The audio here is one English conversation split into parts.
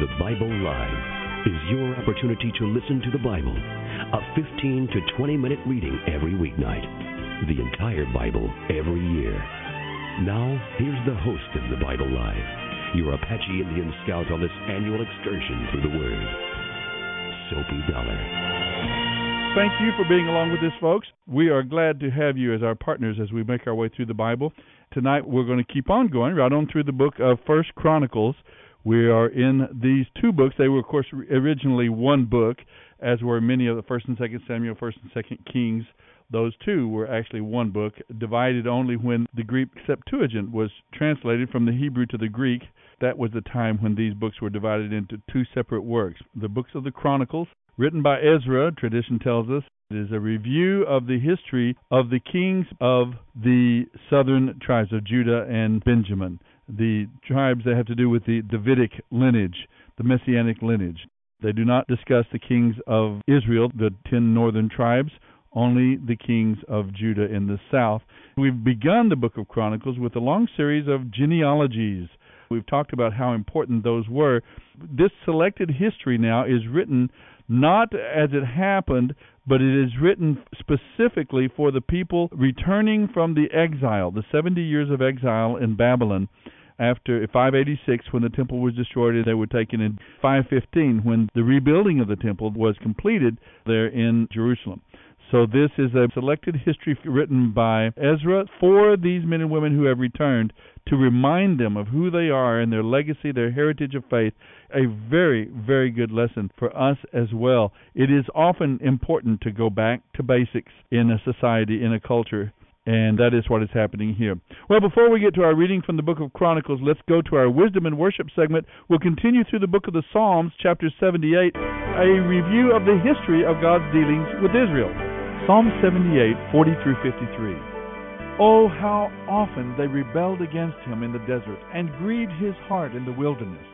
The Bible Live is your opportunity to listen to the Bible, a 15 to 20 minute reading every weeknight, the entire Bible every year. Now, here's the host of the Bible Live, your Apache Indian scout on this annual excursion through the Word, Soapy Dollar. Thank you for being along with us, folks. We are glad to have you as our partners as we make our way through the Bible. Tonight, we're going to keep on going right on through the book of First Chronicles. We are in these two books. They were, of course, originally one book, as were many of the First and Second Samuel, First and Second Kings. Those two were actually one book, divided only when the Greek Septuagint was translated from the Hebrew to the Greek. That was the time when these books were divided into two separate works. The books of the Chronicles, written by Ezra, tradition tells us, it is a review of the history of the kings of the southern tribes of Judah and Benjamin the tribes that have to do with the Davidic lineage, the Messianic lineage. They do not discuss the kings of Israel, the ten northern tribes, only the kings of Judah in the south. We've begun the book of Chronicles with a long series of genealogies. We've talked about how important those were. This selected history now is written not as it happened, but it is written specifically for the people returning from the exile, the 70 years of exile in Babylon after 586 when the temple was destroyed and they were taken in 515 when the rebuilding of the temple was completed there in Jerusalem. So this is a selected history written by Ezra for these men and women who have returned to remind them of who they are and their legacy, their heritage of faith. A very, very good lesson for us as well. It is often important to go back to basics in a society, in a culture, and that is what is happening here. Well, before we get to our reading from the book of Chronicles, let's go to our wisdom and worship segment. We'll continue through the book of the Psalms, chapter 78, a review of the history of God's dealings with Israel. Psalm 78, 40 through 53. Oh, how often they rebelled against him in the desert and grieved his heart in the wilderness.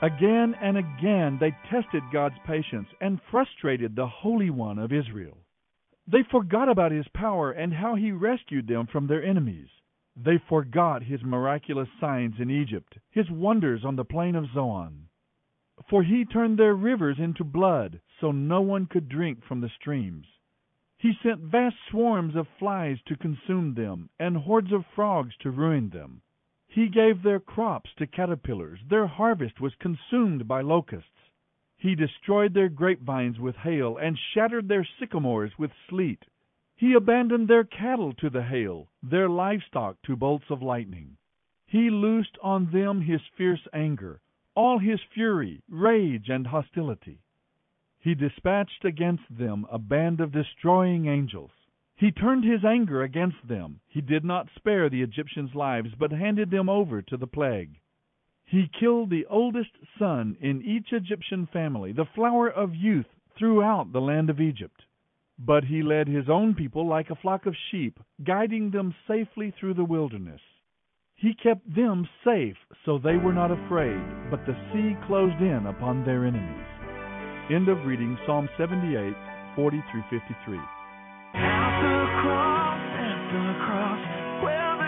Again and again they tested God's patience and frustrated the Holy One of Israel. They forgot about his power and how he rescued them from their enemies. They forgot his miraculous signs in Egypt, his wonders on the plain of Zoan. For he turned their rivers into blood, so no one could drink from the streams. He sent vast swarms of flies to consume them, and hordes of frogs to ruin them. He gave their crops to caterpillars, their harvest was consumed by locusts. He destroyed their grapevines with hail, and shattered their sycamores with sleet. He abandoned their cattle to the hail, their livestock to bolts of lightning. He loosed on them his fierce anger, all his fury, rage, and hostility. He dispatched against them a band of destroying angels. He turned his anger against them. He did not spare the Egyptians' lives, but handed them over to the plague. He killed the oldest son in each Egyptian family, the flower of youth throughout the land of Egypt. But he led his own people like a flock of sheep, guiding them safely through the wilderness. He kept them safe, so they were not afraid, but the sea closed in upon their enemies. End of reading Psalm 78, 40 through 53. At the cross, at the cross, where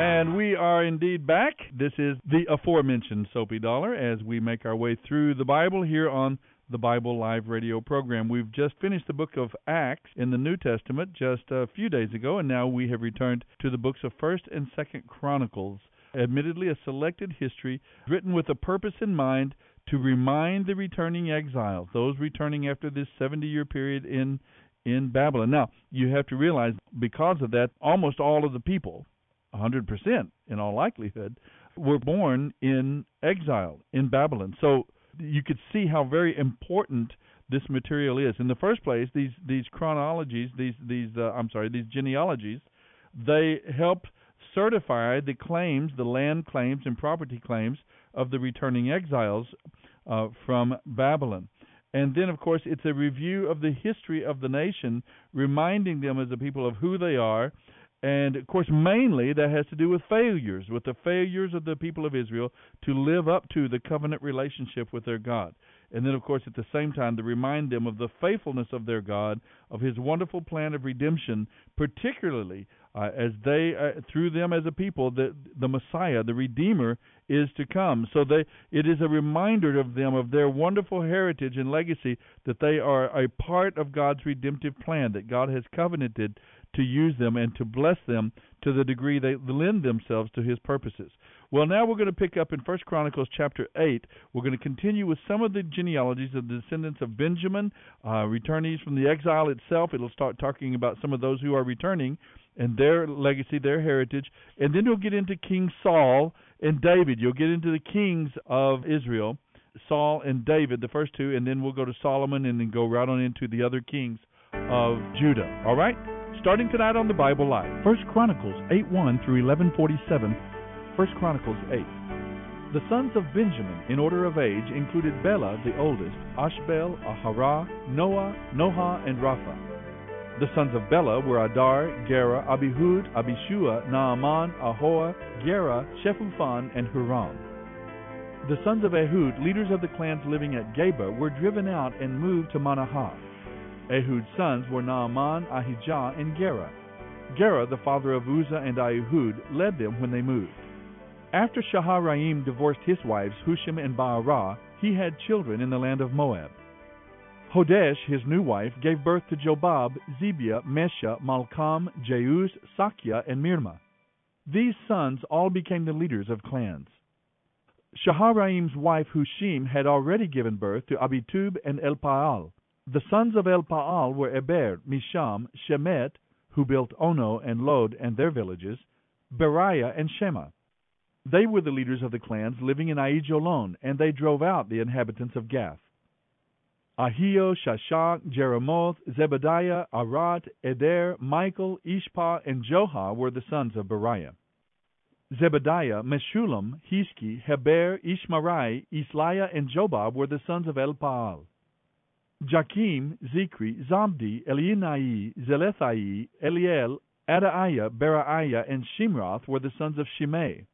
And we are indeed back. This is the aforementioned Soapy Dollar as we make our way through the Bible here on the Bible Live radio program. We've just finished the book of Acts in the New Testament just a few days ago, and now we have returned to the books of 1st and 2nd Chronicles. Admittedly, a selected history written with a purpose in mind to remind the returning exiles, those returning after this 70 year period in in Babylon. Now, you have to realize because of that almost all of the people 100% in all likelihood, were born in exile in Babylon. So you could see how very important this material is. In the first place, these these chronologies, these these uh, I'm sorry, these genealogies, they help certify the claims, the land claims and property claims of the returning exiles uh, from Babylon. And then, of course, it's a review of the history of the nation, reminding them as a people of who they are and of course, mainly that has to do with failures, with the failures of the people of Israel to live up to the covenant relationship with their God. And then, of course, at the same time, to remind them of the faithfulness of their God, of His wonderful plan of redemption, particularly uh, as they, uh, through them as a people, the the Messiah, the Redeemer, is to come. So they, it is a reminder of them of their wonderful heritage and legacy that they are a part of God's redemptive plan, that God has covenanted to use them and to bless them to the degree they lend themselves to his purposes. Well, now we're going to pick up in First Chronicles chapter 8. We're going to continue with some of the genealogies of the descendants of Benjamin, uh, returnees from the exile itself. It'll start talking about some of those who are returning and their legacy, their heritage. And then you'll get into King Saul and David. You'll get into the kings of Israel, Saul and David, the first two, and then we'll go to Solomon and then go right on into the other kings of Judah. All right? Starting tonight on the Bible Live. First Chronicles 8 1 through 1147. 1 Chronicles 8. The sons of Benjamin, in order of age, included Bela, the oldest, Ashbel, Aharah, Noah, Noha, and Rapha. The sons of Bela were Adar, Gera, Abihud, Abishua, Naaman, Ahoa, Gera, Shephuphan, and Huram. The sons of Ehud, leaders of the clans living at Geba, were driven out and moved to Manahath. Ehud's sons were Naaman, Ahijah, and Gera. Gera, the father of Uzzah and Ahihud, led them when they moved. After Shaharaim divorced his wives Hushim and Baarah, he had children in the land of Moab. Hodesh, his new wife, gave birth to Jobab, Zebiah, Mesha, Malcham, Jeuz, Sakya, and Mirma. These sons all became the leaders of clans. Shaharaim's wife Hushim had already given birth to Abitub and Elpaal. The sons of Elpaal were Eber, Misham, Shemet, who built Ono and Lod and their villages, Beriah and Shema. They were the leaders of the clans living in Aijalon, and they drove out the inhabitants of Gath. Ahio, Shashak, Jeremoth, Zebadiah, Arad, Eder, Michael, Ishpa, and Joha were the sons of Beriah. Zebadiah, Meshullam, Hizki, Heber, Ishmarai, Izliah, and Jobab were the sons of Elpaal. Jakim, Zikri, Zabdi, Elienai, Zelethai, Eliel, Adaiah, Beraiah, and Shimroth were the sons of Shimei.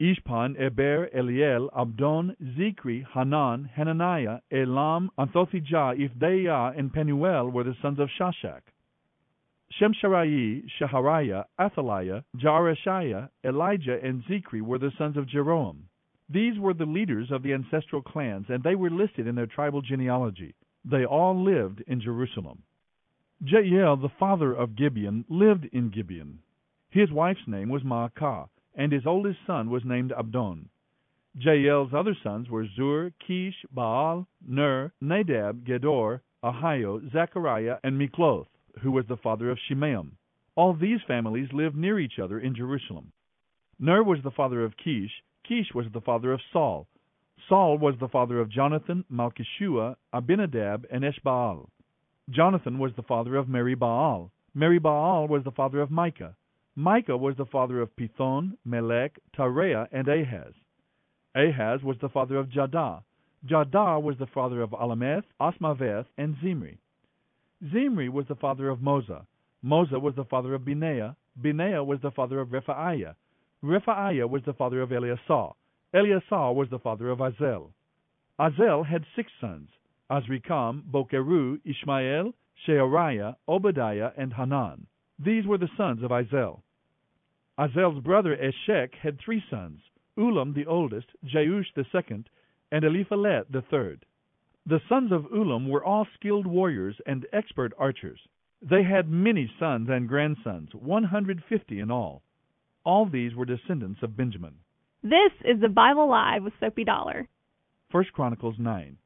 Ishpan, Eber, Eliel, Abdon, Zikri, Hanan, Hananiah, Elam, Anthothijah, Iphdeiah, and Penuel were the sons of Shashak. Shemsharai, Shahariah, Athaliah, Jareshiah, Elijah, and Zikri were the sons of Jeroham. These were the leaders of the ancestral clans, and they were listed in their tribal genealogy. They all lived in Jerusalem. Jeiel, the father of Gibeon, lived in Gibeon. His wife's name was Maacah, and his oldest son was named Abdon. Jeiel's other sons were Zur, Kish, Baal, Ner, Nadab, Gedor, Ahio, Zechariah, and Mikloth, who was the father of Shimeam. All these families lived near each other in Jerusalem. Ner was the father of Kish. Kish was the father of Saul. Saul was the father of Jonathan, Malchishua, Abinadab, and Eshbaal. Jonathan was the father of Meribaal. Meribaal was the father of Micah. Micah was the father of Pithon, Melech, Tareah, and Ahaz. Ahaz was the father of Jadah. Jadah was the father of Alemeth, Azmaveth, and Zimri. Zimri was the father of Moza. Moza was the father of Binea. Binea was the father of Rephaiah. Rephaiah was the father of Eleasah. Eleasah was the father of Azel. Azel had six sons, Azrikam, Bokeru, Ishmael, Sheariah, Obadiah, and Hanan. These were the sons of Azel. Azel's brother Eshek had three sons, Ulam the oldest, Jeush the second, and Eliphelet the third. The sons of Ulam were all skilled warriors and expert archers. They had many sons and grandsons, one hundred fifty in all. All these were descendants of Benjamin. This is the Bible Live with Soapy Dollar. First Chronicles 9.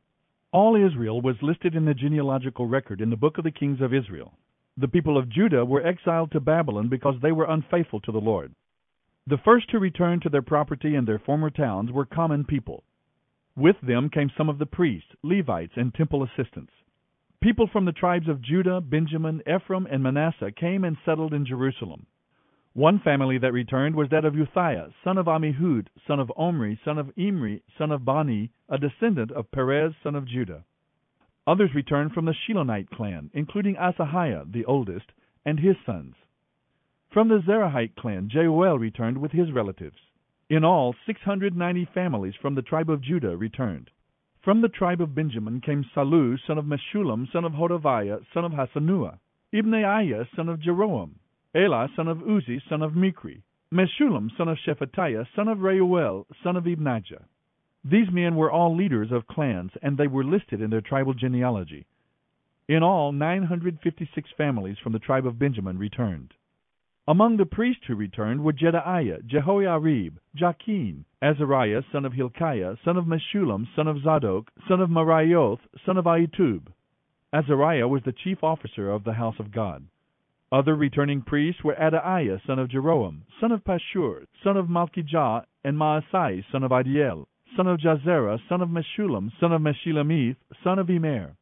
All Israel was listed in the genealogical record in the book of the kings of Israel. The people of Judah were exiled to Babylon because they were unfaithful to the Lord. The first to return to their property and their former towns were common people. With them came some of the priests, Levites, and temple assistants. People from the tribes of Judah, Benjamin, Ephraim, and Manasseh came and settled in Jerusalem. One family that returned was that of Uzziah, son of Ammihud, son of Omri, son of Imri, son of Bani, a descendant of Perez, son of Judah. Others returned from the Shilonite clan, including Asahiah, the oldest, and his sons. From the Zerahite clan, Jeuel returned with his relatives. In all, 690 families from the tribe of Judah returned. From the tribe of Benjamin came Sallu, son of Meshullam, son of Hodaviah, son of Hassenuah, Ibneiah, son of Jeroham, Elah, son of Uzzi, son of Mikri, Meshullam, son of Shephatiah, son of Reuel, son of Ibnijah. These men were all leaders of clans, and they were listed in their tribal genealogy. In all, 956 families from the tribe of Benjamin returned. Among the priests who returned were Jedaiah, Jehoiarib, Jachin, Azariah, son of Hilkiah, son of Meshullam, son of Zadok, son of Meraioth, son of Ahitub. Azariah was the chief officer of the house of God. Other returning priests were Adaiah, son of Jeroham, son of Pashhur, son of Malchijah, and Maasai, son of Adiel, son of Jahzerah, son of Meshullam, son of Meshillemith, son of Immer.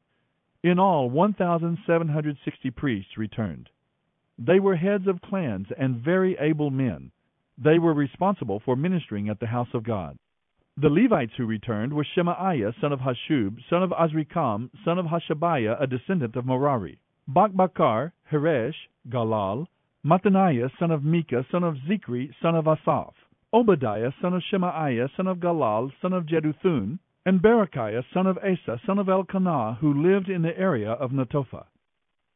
In all, 1,760 priests returned. They were heads of clans and very able men. They were responsible for ministering at the house of God. The Levites who returned were Shemaiah, son of Hasshub, son of Azrikam, son of Hashabiah, a descendant of Merari. Bakbakkar, Heresh, Galal, Mattaniah, son of Micah, son of Zikri, son of Asaph, Obadiah, son of Shemaiah, son of Galal, son of Jeduthun, and Berechiah, son of Asa, son of Elkanah, who lived in the area of Netophah.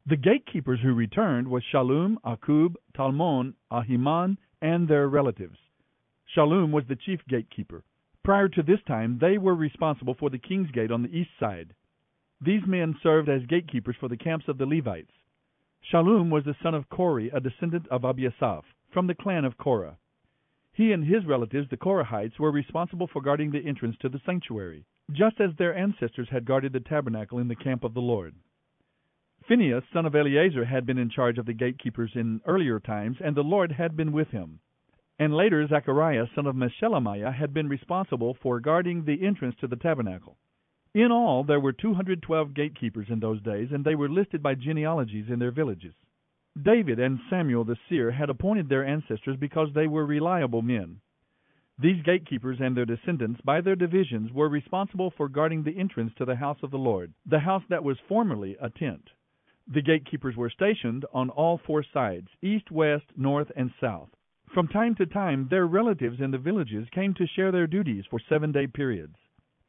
The gatekeepers who returned were Shallum, Akkub, Talmon, Ahiman, and their relatives. Shallum was the chief gatekeeper. Prior to this time, they were responsible for the king's gate on the east side. These men served as gatekeepers for the camps of the Levites. Shallum was the son of Kori, a descendant of Abiasaph, from the clan of Korah. He and his relatives, the Korahites, were responsible for guarding the entrance to the sanctuary, just as their ancestors had guarded the tabernacle in the camp of the Lord. Phinehas, son of Eleazar, had been in charge of the gatekeepers in earlier times, and the Lord had been with him. And later, Zechariah, son of Meshelemiah, had been responsible for guarding the entrance to the tabernacle. In all, there were 212 gatekeepers in those days, and they were listed by genealogies in their villages. David and Samuel the seer had appointed their ancestors because they were reliable men. These gatekeepers and their descendants, by their divisions, were responsible for guarding the entrance to the house of the Lord, the house that was formerly a tent. The gatekeepers were stationed on all four sides east, west, north, and south. From time to time, their relatives in the villages came to share their duties for seven day periods.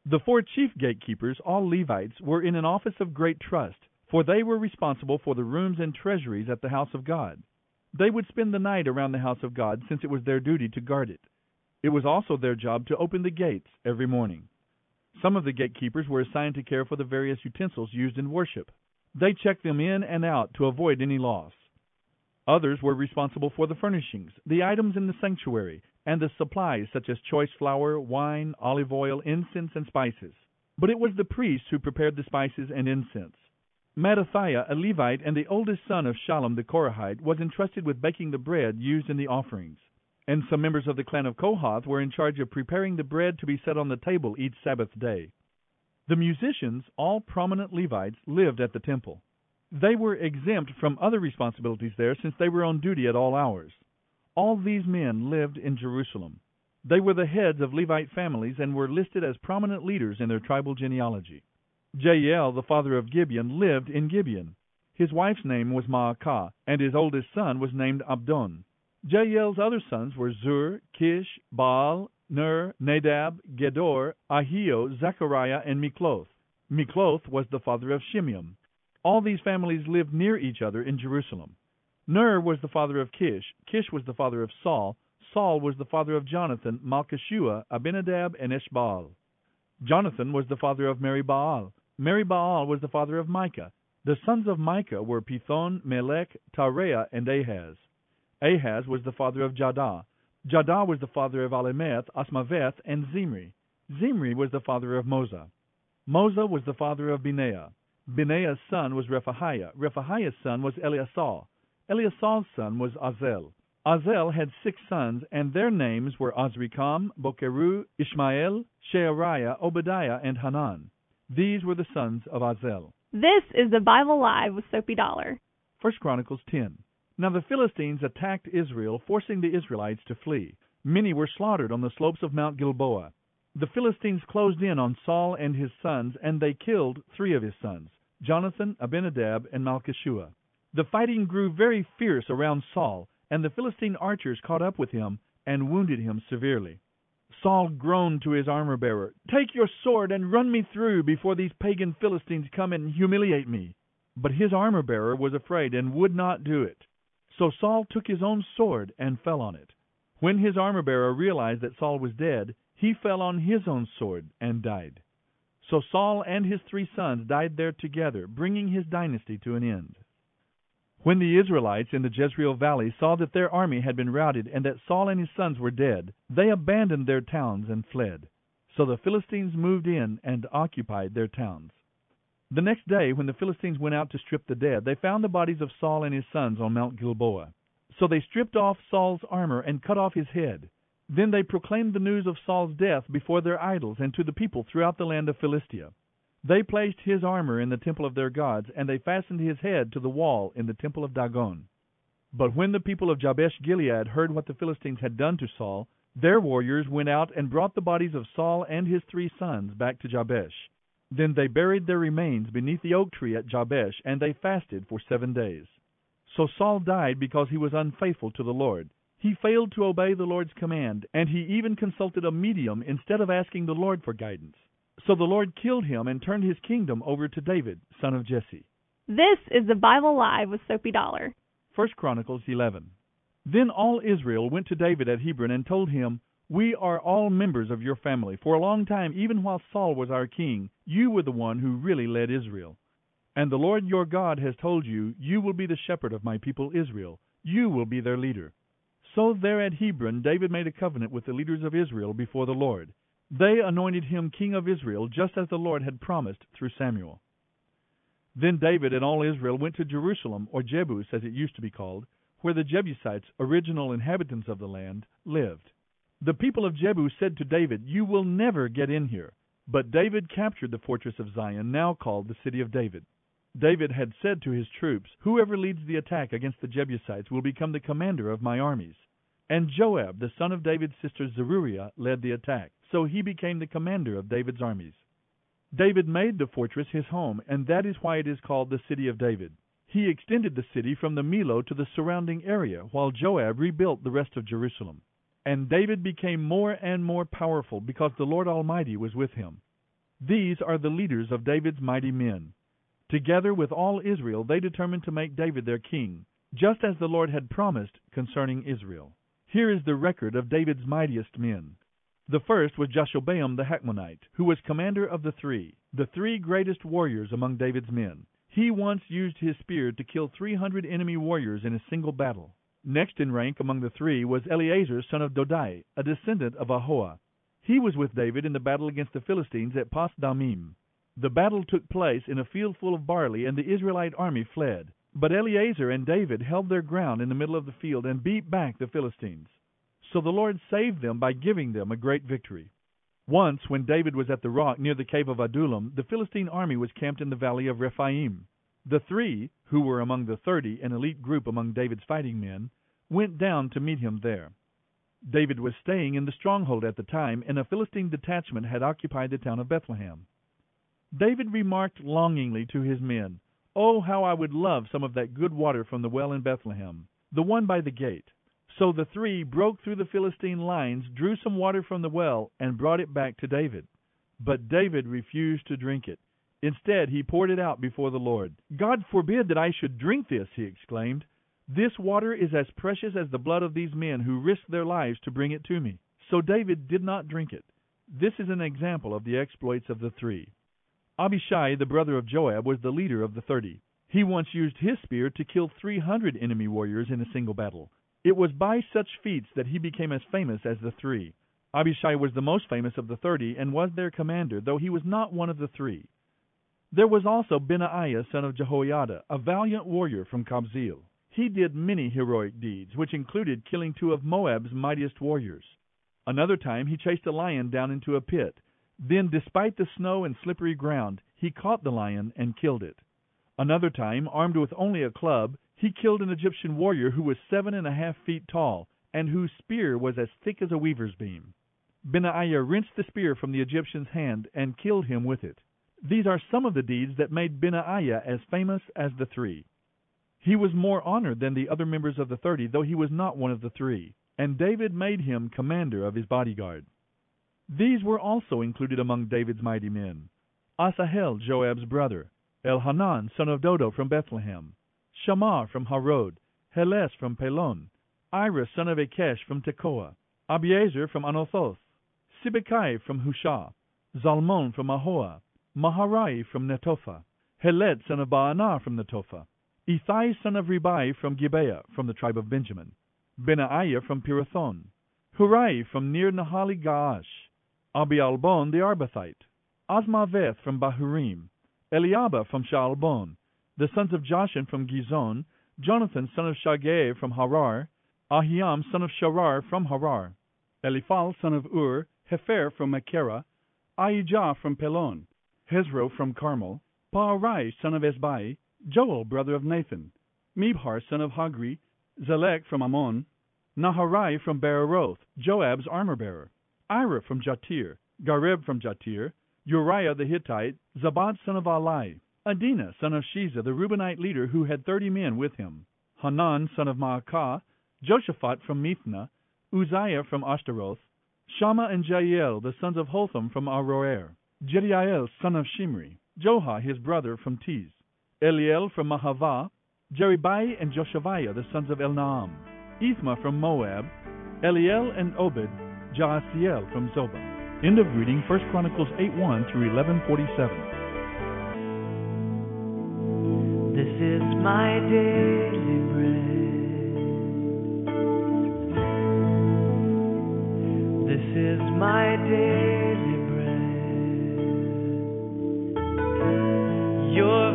The four chief gatekeepers, all Levites, were in an office of great trust, for they were responsible for the rooms and treasuries at the house of God. They would spend the night around the house of God, since it was their duty to guard it. It was also their job to open the gates every morning. Some of the gatekeepers were assigned to care for the various utensils used in worship. They checked them in and out to avoid any loss. Others were responsible for the furnishings, the items in the sanctuary, and the supplies such as choice flour, wine, olive oil, incense, and spices. But it was the priests who prepared the spices and incense. Mattithiah, a Levite and the oldest son of Shallum the Korahite, was entrusted with baking the bread used in the offerings. and some members of the clan of Kohath were in charge of preparing the bread to be set on the table each Sabbath day. The musicians, all prominent Levites, lived at the temple. They were exempt from other responsibilities there since they were on duty at all hours. All these men lived in Jerusalem. They were the heads of Levite families and were listed as prominent leaders in their tribal genealogy. Jeiel, the father of Gibeon, lived in Gibeon. His wife's name was Maacah, and his oldest son was named Abdon. Jeiel's other sons were Zur, Kish, Baal, Ner, Nadab, Gedor, Ahio, Zechariah, and Mikloth. Mikloth was the father of Shimeam. All these families lived near each other in Jerusalem. Ner was the father of Kish. Kish was the father of Saul. Saul was the father of Jonathan, Malchishua, Abinadab, and Eshbaal. Jonathan was the father of Meribaal. Meribaal was the father of Micah. The sons of Micah were Pithon, Melech, Tareah, and Ahaz. Ahaz was the father of Jadah. Jadah was the father of Alemeth, Azmaveth, and Zimri. Zimri was the father of Moza. Moza was the father of Binea. Binea's son was Rephaiah. Rephaiah's son was Eleasah. Eleasah's son was Azel. Azel had six sons, and their names were Azrikam, Bokeru, Ishmael, Sheariah, Obadiah, and Hanan. These were the sons of Azel. This is the Bible Live with Soapy Dollar. First Chronicles 10. Now the Philistines attacked Israel, forcing the Israelites to flee. Many were slaughtered on the slopes of Mount Gilboa. The Philistines closed in on Saul and his sons, and they killed three of his sons Jonathan, Abinadab, and Malchishua. The fighting grew very fierce around Saul, and the Philistine archers caught up with him and wounded him severely. Saul groaned to his armor bearer, Take your sword and run me through before these pagan Philistines come and humiliate me. But his armor bearer was afraid and would not do it. So Saul took his own sword and fell on it. When his armor bearer realized that Saul was dead, he fell on his own sword and died. So Saul and his three sons died there together, bringing his dynasty to an end. When the Israelites in the Jezreel valley saw that their army had been routed and that Saul and his sons were dead, they abandoned their towns and fled. So the Philistines moved in and occupied their towns. The next day, when the Philistines went out to strip the dead, they found the bodies of Saul and his sons on Mount Gilboa. So they stripped off Saul's armor and cut off his head. Then they proclaimed the news of Saul's death before their idols and to the people throughout the land of Philistia. They placed his armor in the temple of their gods, and they fastened his head to the wall in the temple of Dagon. But when the people of Jabesh Gilead heard what the Philistines had done to Saul, their warriors went out and brought the bodies of Saul and his three sons back to Jabesh. Then they buried their remains beneath the oak tree at Jabesh, and they fasted for seven days. So Saul died because he was unfaithful to the Lord. He failed to obey the Lord's command, and he even consulted a medium instead of asking the Lord for guidance. So the Lord killed him and turned his kingdom over to David, son of Jesse. This is the Bible Live with Soapy Dollar. First Chronicles 11. Then all Israel went to David at Hebron and told him, We are all members of your family. For a long time, even while Saul was our king, you were the one who really led Israel. And the Lord your God has told you, You will be the shepherd of my people Israel. You will be their leader. So there at Hebron, David made a covenant with the leaders of Israel before the Lord. They anointed him king of Israel, just as the Lord had promised through Samuel. Then David and all Israel went to Jerusalem, or Jebus as it used to be called, where the Jebusites, original inhabitants of the land, lived. The people of Jebus said to David, You will never get in here. But David captured the fortress of Zion, now called the City of David. David had said to his troops, Whoever leads the attack against the Jebusites will become the commander of my armies. And Joab, the son of David's sister Zeruiah, led the attack. So he became the commander of David's armies. David made the fortress his home, and that is why it is called the City of David. He extended the city from the Millo to the surrounding area, while Joab rebuilt the rest of Jerusalem. And David became more and more powerful because the Lord Almighty was with him. These are the leaders of David's mighty men. Together with all Israel, they determined to make David their king, just as the Lord had promised concerning Israel. Here is the record of David's mightiest men. The first was Jashobeam the Hachmonite, who was commander of the three, the three greatest warriors among David's men. He once used his spear to kill three hundred enemy warriors in a single battle. Next in rank among the three was Eleazar son of Dodai, a descendant of Ahoah. He was with David in the battle against the Philistines at Pas Damim. The battle took place in a field full of barley, and the Israelite army fled. But Eleazar and David held their ground in the middle of the field and beat back the Philistines. So the Lord saved them by giving them a great victory. Once, when David was at the rock near the cave of Adullam, the Philistine army was camped in the valley of Rephaim. The three, who were among the thirty, an elite group among David's fighting men, went down to meet him there. David was staying in the stronghold at the time, and a Philistine detachment had occupied the town of Bethlehem. David remarked longingly to his men, Oh, how I would love some of that good water from the well in Bethlehem, the one by the gate. So the three broke through the Philistine lines, drew some water from the well, and brought it back to David. But David refused to drink it. Instead, he poured it out before the Lord. God forbid that I should drink this, he exclaimed. This water is as precious as the blood of these men who risked their lives to bring it to me. So David did not drink it. This is an example of the exploits of the three. Abishai, the brother of Joab, was the leader of the thirty. He once used his spear to kill three hundred enemy warriors in a single battle. It was by such feats that he became as famous as the three. Abishai was the most famous of the thirty, and was their commander, though he was not one of the three. There was also Benaiah, son of Jehoiada, a valiant warrior from Kabzeel. He did many heroic deeds, which included killing two of Moab's mightiest warriors. Another time he chased a lion down into a pit. Then, despite the snow and slippery ground, he caught the lion and killed it. Another time, armed with only a club, he killed an Egyptian warrior who was seven and a half feet tall, and whose spear was as thick as a weaver's beam. Benaiah wrenched the spear from the Egyptian's hand and killed him with it. These are some of the deeds that made Benaiah as famous as the three. He was more honored than the other members of the thirty, though he was not one of the three, and David made him commander of his bodyguard. These were also included among David's mighty men. Asahel, Joab's brother, Elhanan, son of Dodo from Bethlehem, Shammah from Harod, Helez from Pelon, Ira, son of Akesh from Tekoa, Abiezer from Anathoth, Sibbecai from Hushah, Zalmon from Ahoah, Maharai from Netophah, Heled, son of Baanah from Netophah, Ithai, son of Ribai from Gibeah, from the tribe of Benjamin, Benaiah from Pirathon, Hurai from near Nahali Gaash, Abialbon the Arbathite, Azmaveth from Bahurim, Eliabah from Shaalbon, the sons of Jashan from Gizon, Jonathan son of Shagee from Harar, Ahiam son of Sharar from Harar, Eliphal son of Ur, Hepher from Makera, Ahijah from Pelon, Hezro from Carmel, Paarai son of Ezbai, Joel brother of Nathan, Mibhar son of Hagri, Zelek from Ammon, Naharai from Beeroth, Joab's armor-bearer, Ira from Jattir, Gareb from Jattir, Uriah the Hittite, Zabad son of Ahlai, Adina son of Shiza, the Reubenite leader who had thirty men with him, Hanan son of Maacah, Joshaphat from Mithna, Uzziah from Ashtaroth, Shammah and Jael, the sons of Hotham from Aroer, Jediael son of Shimri, Joha his brother from Tiz, Eliel from Mahavah, Jeribai and Joshaviah, the sons of Elnaam, Ithma from Moab, Eliel and Obed, Jaasiel from Zobah. End of reading 1 Chronicles 8 1 through 1147. This is my daily bread. This is my daily bread. Your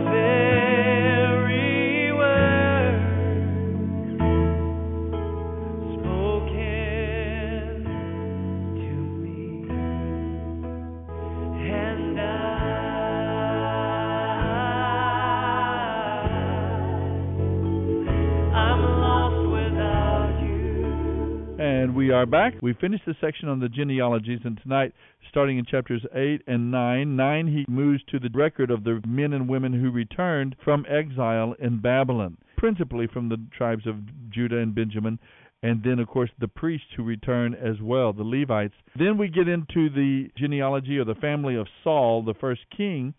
And we are back. We finished the section on the genealogies, and tonight, starting in chapters 8 and 9, 9 he moves to the record of the men and women who returned from exile in Babylon, principally from the tribes of Judah and Benjamin, and then, of course, the priests who return as well, the Levites. Then we get into the genealogy or the family of Saul, the first king,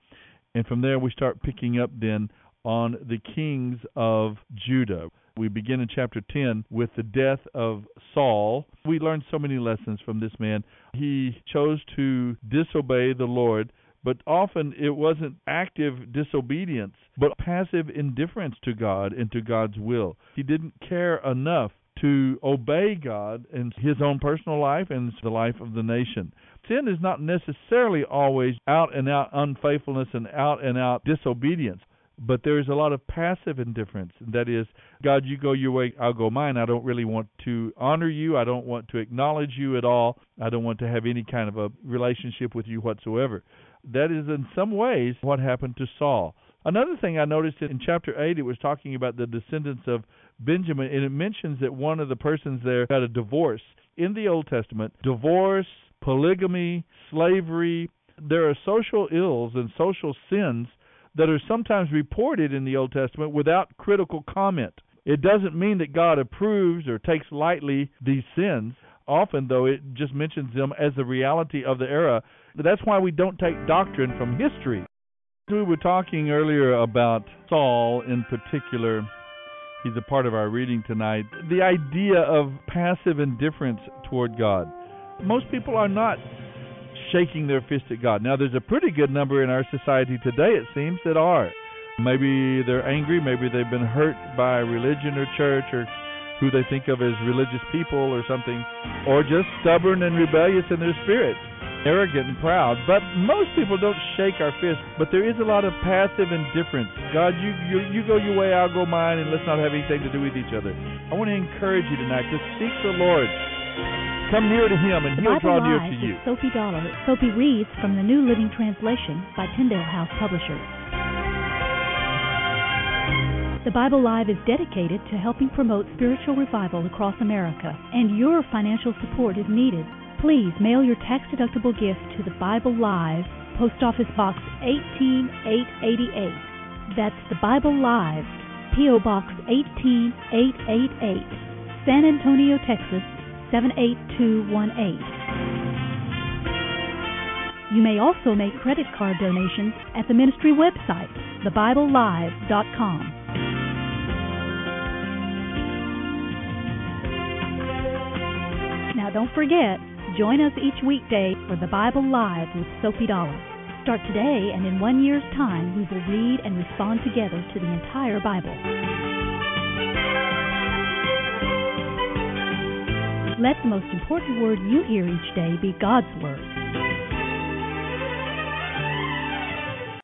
and from there we start picking up then on the kings of Judah. We begin in chapter 10 with the death of Saul. We learn so many lessons from this man. He chose to disobey the Lord, but often it wasn't active disobedience, but passive indifference to God and to God's will. He didn't care enough to obey God in his own personal life and the life of the nation. Sin is not necessarily always out and out unfaithfulness and out and out disobedience. But there is a lot of passive indifference. That is, God, you go your way, I'll go mine. I don't really want to honor you. I don't want to acknowledge you at all. I don't want to have any kind of a relationship with you whatsoever. That is, in some ways, what happened to Saul. Another thing I noticed in chapter 8, it was talking about the descendants of Benjamin, and it mentions that one of the persons there got a divorce. In the Old Testament, divorce, polygamy, slavery, there are social ills and social sins that are sometimes reported in the Old Testament without critical comment. It doesn't mean that God approves or takes lightly these sins. Often, though, it just mentions them as the reality of the era. That's why we don't take doctrine from history. We were talking earlier about Saul in particular. He's a part of our reading tonight. The idea of passive indifference toward God. Most people are not shaking their fist at God. Now, there's a pretty good number in our society today, it seems, that are. Maybe they're angry, maybe they've been hurt by religion or church or who they think of as religious people or something, or just stubborn and rebellious in their spirit, arrogant and proud. But most people don't shake our fist, but there is a lot of passive indifference. God, you, you, you go your way, I'll go mine, and let's not have anything to do with each other. I want to encourage you tonight to seek the Lord. Come near to Him, and The He'll draw Bible near Live to you. Sophie Dollar. Sophie reads from the New Living Translation by Tyndale House Publishers. The Bible Live is dedicated to helping promote spiritual revival across America, and your financial support is needed. Please mail your tax-deductible gift to the Bible Live, Post Office Box 18888. That's the Bible Live, P.O. Box 18888, San Antonio, Texas 78218. You may also make credit card donations at the ministry website, thebiblelive.com. Now don't forget, join us each weekday for the Bible Live with Sophie Dollar. Start today, and in one year's time, we will read and respond together to the entire Bible. Let the most important word you hear each day be God's Word.